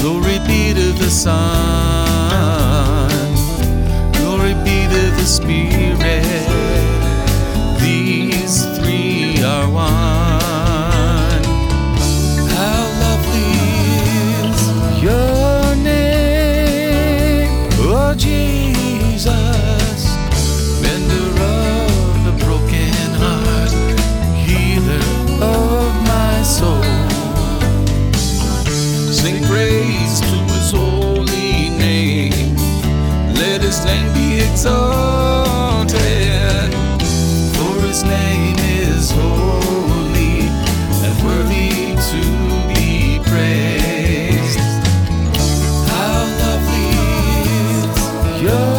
Glory be to the Son. Praised.